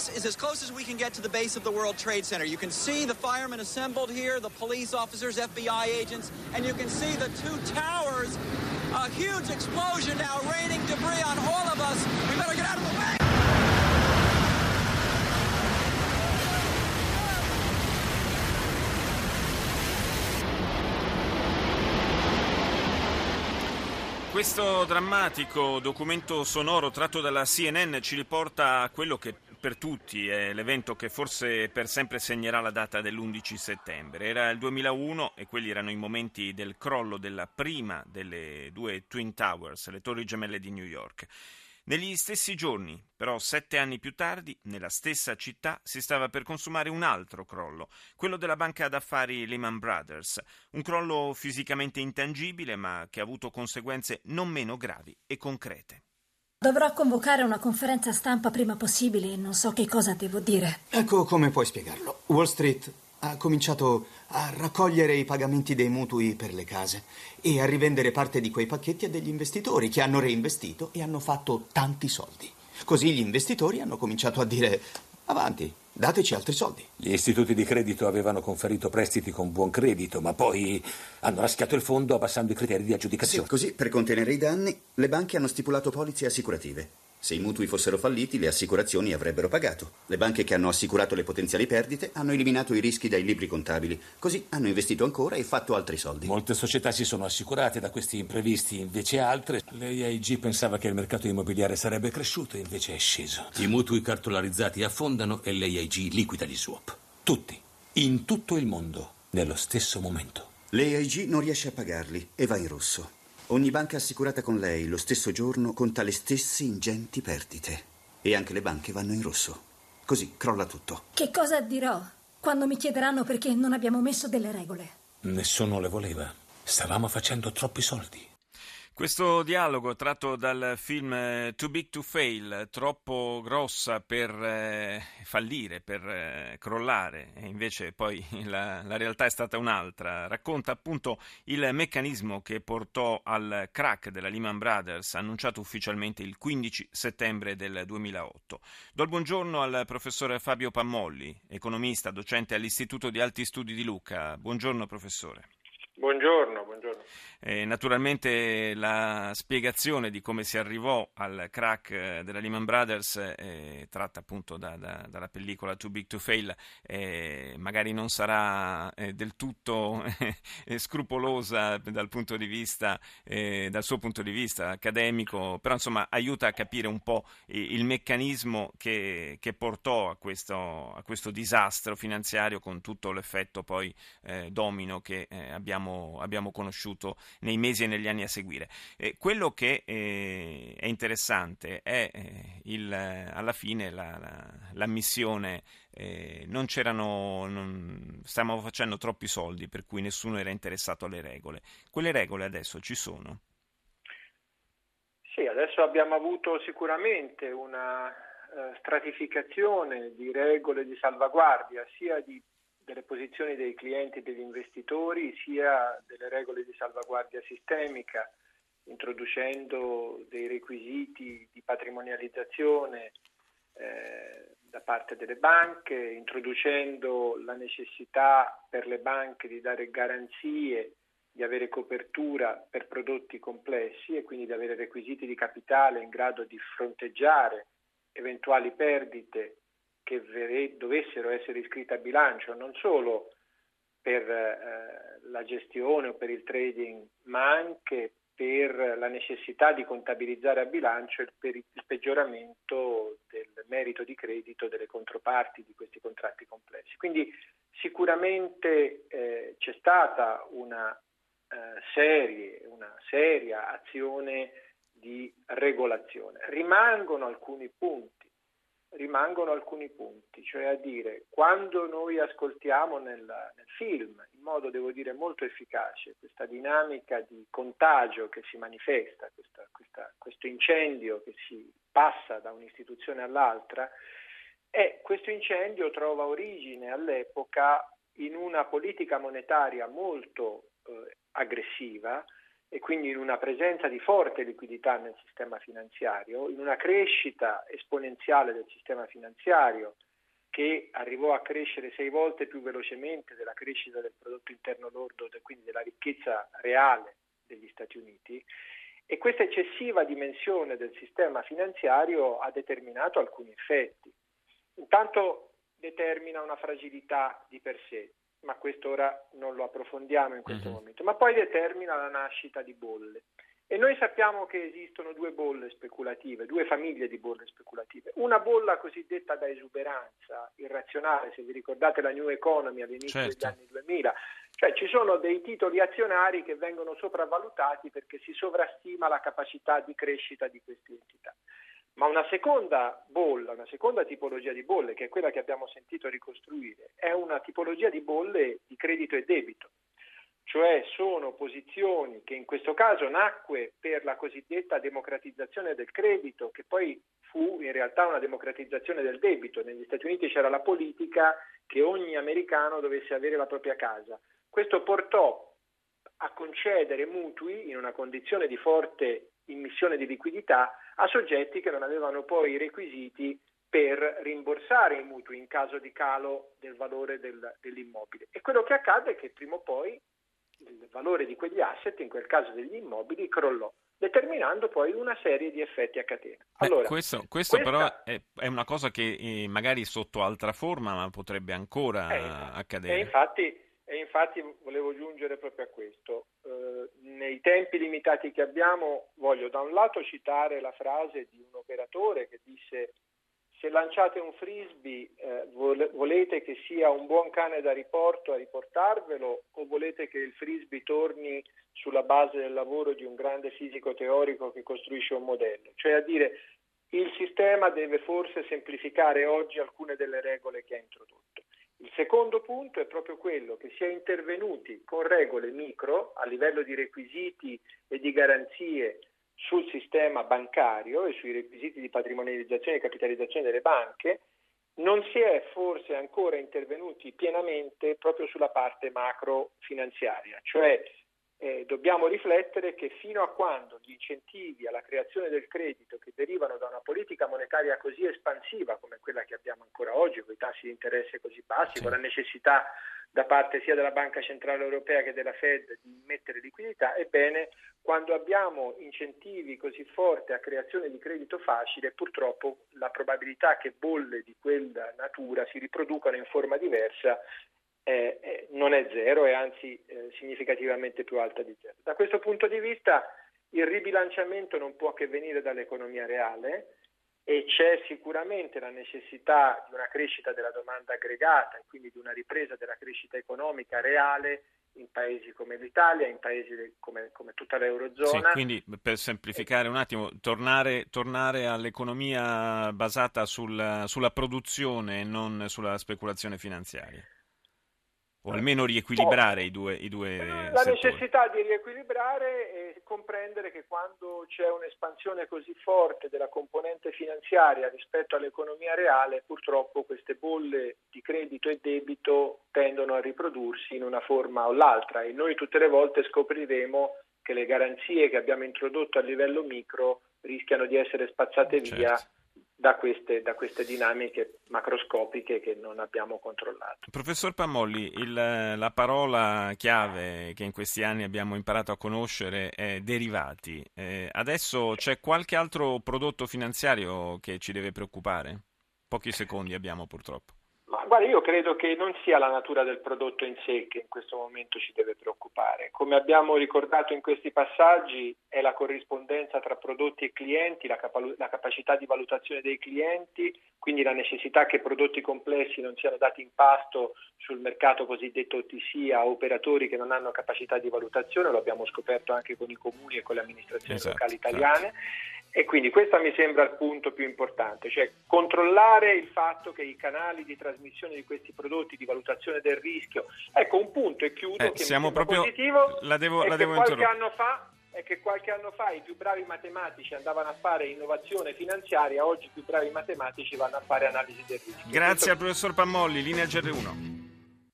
This is as close as we can get to the base of the World Trade Center. You can see the firemen assembled here, the police officers, FBI agents, and you can see the two towers. A huge explosion now raining debris on all of us. We better get out of the way. Questo drammatico documento sonoro tratto dalla CNN ci riporta a quello che per tutti è l'evento che forse per sempre segnerà la data dell'11 settembre. Era il 2001 e quelli erano i momenti del crollo della prima delle due Twin Towers, le torri gemelle di New York. Negli stessi giorni, però sette anni più tardi, nella stessa città si stava per consumare un altro crollo, quello della banca d'affari Lehman Brothers, un crollo fisicamente intangibile ma che ha avuto conseguenze non meno gravi e concrete. Dovrò convocare una conferenza stampa prima possibile e non so che cosa devo dire. Ecco come puoi spiegarlo. Wall Street ha cominciato a raccogliere i pagamenti dei mutui per le case e a rivendere parte di quei pacchetti a degli investitori che hanno reinvestito e hanno fatto tanti soldi. Così gli investitori hanno cominciato a dire avanti, dateci altri soldi. Gli istituti di credito avevano conferito prestiti con buon credito, ma poi hanno raschiato il fondo abbassando i criteri di aggiudicazione. Sì, così, per contenere i danni, le banche hanno stipulato polizze assicurative. Se i mutui fossero falliti, le assicurazioni avrebbero pagato. Le banche che hanno assicurato le potenziali perdite hanno eliminato i rischi dai libri contabili. Così hanno investito ancora e fatto altri soldi. Molte società si sono assicurate da questi imprevisti, invece altre. L'AIG pensava che il mercato immobiliare sarebbe cresciuto, invece è sceso. I mutui cartolarizzati affondano e l'AIG liquida gli swap. Tutti, in tutto il mondo, nello stesso momento. L'AIG non riesce a pagarli e va in rosso. Ogni banca assicurata con lei lo stesso giorno conta le stesse ingenti perdite. E anche le banche vanno in rosso. Così crolla tutto. Che cosa dirò quando mi chiederanno perché non abbiamo messo delle regole? Nessuno le voleva. Stavamo facendo troppi soldi. Questo dialogo tratto dal film eh, Too Big to Fail, troppo grossa per eh, fallire, per eh, crollare, e invece poi la, la, realtà è stata un'altra, racconta appunto il meccanismo che portò al crack della Lehman Brothers, annunciato ufficialmente il 15 settembre del 2008. Do il buongiorno al professore Fabio Pammolli, economista, docente all'Istituto di Alti Studi di Luca. Buongiorno professore. Buongiorno. Eh, naturalmente la spiegazione di come si arrivò al crack eh, della Lehman Brothers, eh, tratta appunto da, da, dalla pellicola Too Big to Fail, eh, magari non sarà eh, del tutto eh, scrupolosa dal, punto di vista, dal suo punto di vista accademico, però insomma aiuta a capire un po' il meccanismo che, che portò a questo, a questo, disastro finanziario con tutto l'effetto poi domino che abbiamo abbiamo, abbiamo conosciuto nei mesi e negli anni a seguire. Eh, quello che eh, è interessante è eh, il, alla fine la, la, la missione eh, non c'erano, non, stavamo facendo troppi soldi per cui nessuno era interessato alle regole. Quelle regole adesso ci sono? Sì, adesso abbiamo avuto sicuramente una eh, stratificazione di regole di salvaguardia sia di delle posizioni dei clienti e degli investitori, sia delle regole di salvaguardia sistemica, introducendo dei requisiti di patrimonializzazione eh, da parte delle banche, introducendo la necessità per le banche di dare garanzie, di avere copertura per prodotti complessi e quindi di avere requisiti di capitale in grado di fronteggiare eventuali perdite che dovessero essere iscritte a bilancio non solo per eh, la gestione o per il trading, ma anche per la necessità di contabilizzare a bilancio il, per il peggioramento del merito di credito delle controparti di questi contratti complessi. Quindi sicuramente eh, c'è stata una, eh, serie, una seria azione di regolazione. Rimangono alcuni punti rimangono alcuni punti, cioè a dire quando noi ascoltiamo nel, nel, film, in modo devo dire molto efficace, questa dinamica di contagio che si manifesta, questa, questa, questo incendio che si passa da un'istituzione all'altra, e questo incendio trova origine all'epoca in una politica monetaria molto eh, aggressiva, e quindi in una presenza di forte liquidità nel sistema finanziario, in una crescita esponenziale del sistema finanziario che arrivò a crescere sei volte più velocemente della crescita del prodotto interno lordo, quindi della ricchezza reale degli Stati Uniti, e questa eccessiva dimensione del sistema finanziario ha determinato alcuni effetti. Intanto determina una fragilità di per sé, ma questo ora non lo approfondiamo in questo uh-huh. momento, ma poi determina la nascita di bolle. E noi sappiamo che esistono due bolle speculative, due famiglie di bolle speculative. Una bolla cosiddetta da esuberanza, irrazionale, se vi ricordate la New Economy all'inizio certo. degli anni 2000, cioè ci sono dei titoli azionari che vengono sopravvalutati perché si sovrastima la capacità di crescita di queste entità. Ma una seconda bolla, una seconda tipologia di bolle, che è quella che abbiamo sentito ricostruire, è una tipologia di bolle di credito e debito, cioè sono posizioni che in questo caso nacque per la cosiddetta democratizzazione del credito, che poi fu in realtà una democratizzazione del debito. Negli Stati Uniti c'era la politica che ogni americano dovesse avere la propria casa. Questo portò a concedere mutui in una condizione di forte immissione di liquidità a soggetti che non avevano poi i requisiti per rimborsare i mutui in caso di calo del valore del, dell'immobile. E quello che accade è che prima o poi il valore di quegli asset, in quel caso degli immobili, crollò determinando poi una serie di effetti a catena. Allora, questo, questo questa... però è, è, una cosa che eh, magari sotto altra forma ma potrebbe ancora eh, accadere. E infatti, e infatti volevo giungere proprio a questo. Nei tempi limitati che abbiamo voglio da un lato citare la frase di un operatore che disse se lanciate un frisbee eh, volete che sia un buon cane da riporto a riportarvelo o volete che il frisbee torni sulla base del lavoro di un grande fisico teorico che costruisce un modello? Cioè a dire il sistema deve forse semplificare oggi alcune delle regole che ha introdotto. Il secondo punto è proprio quello che si è intervenuti con regole micro a livello di requisiti e di garanzie sul sistema bancario e sui requisiti di patrimonializzazione e capitalizzazione delle banche, non si è forse ancora intervenuti pienamente proprio sulla parte macro finanziaria, cioè eh, dobbiamo riflettere che fino a quando gli incentivi alla creazione del credito che derivano da una politica monetaria così espansiva come quella che abbiamo ancora oggi, con i tassi di interesse così bassi, sì. con la necessità da parte sia della Banca Centrale Europea che della Fed di mettere liquidità, ebbene quando abbiamo incentivi così forti a creazione di credito facile, purtroppo la probabilità che bolle di quella natura si riproducano in forma diversa eh, non è zero, è anzi eh, significativamente più alta di zero. Da questo punto di vista il ribilanciamento non può che venire dall'economia reale e c'è sicuramente la necessità di una crescita della domanda aggregata e quindi di una ripresa della crescita economica reale in paesi come l'Italia, in paesi come, come tutta l'Eurozona. Sì, quindi per semplificare un attimo, tornare, tornare all'economia basata sul, sulla produzione e non sulla speculazione finanziaria o almeno riequilibrare oh, i due, i due La settori. necessità di riequilibrare e comprendere che quando c'è un'espansione così forte della componente finanziaria rispetto all'economia reale, purtroppo queste bolle di credito e debito tendono a riprodursi in una forma o l'altra e noi tutte le volte scopriremo che le garanzie che abbiamo introdotto a livello micro rischiano di essere spazzate certo. via da queste, da queste, dinamiche macroscopiche che non abbiamo controllato. Professor Pammolli, il, la parola chiave che in questi anni abbiamo imparato a conoscere è derivati. Eh, adesso c'è qualche altro prodotto finanziario che ci deve preoccupare? Pochi secondi abbiamo purtroppo. Ma guarda, io credo che non sia la natura del prodotto in sé che in questo momento ci deve preoccupare. Come abbiamo ricordato in questi passaggi, è la corrispondenza tra prodotti e clienti, la, capa- la capacità di valutazione dei clienti, quindi la necessità che prodotti complessi non siano dati in pasto sul mercato cosiddetto OTC a operatori che non hanno capacità di valutazione, lo abbiamo scoperto anche con i comuni e con le amministrazioni esatto, locali italiane. Esatto. E quindi questo mi sembra il punto più importante, cioè controllare il fatto che i canali di trasmissione di questi prodotti, di valutazione del rischio, ecco un punto e chiudo eh, che siamo proprio, positivo la devo, la devo qualche anno fa è che qualche anno fa i più bravi matematici andavano a fare innovazione finanziaria, oggi i più bravi matematici vanno a fare analisi del rischio. Grazie Questo... al professor Pammolli, linea GR1.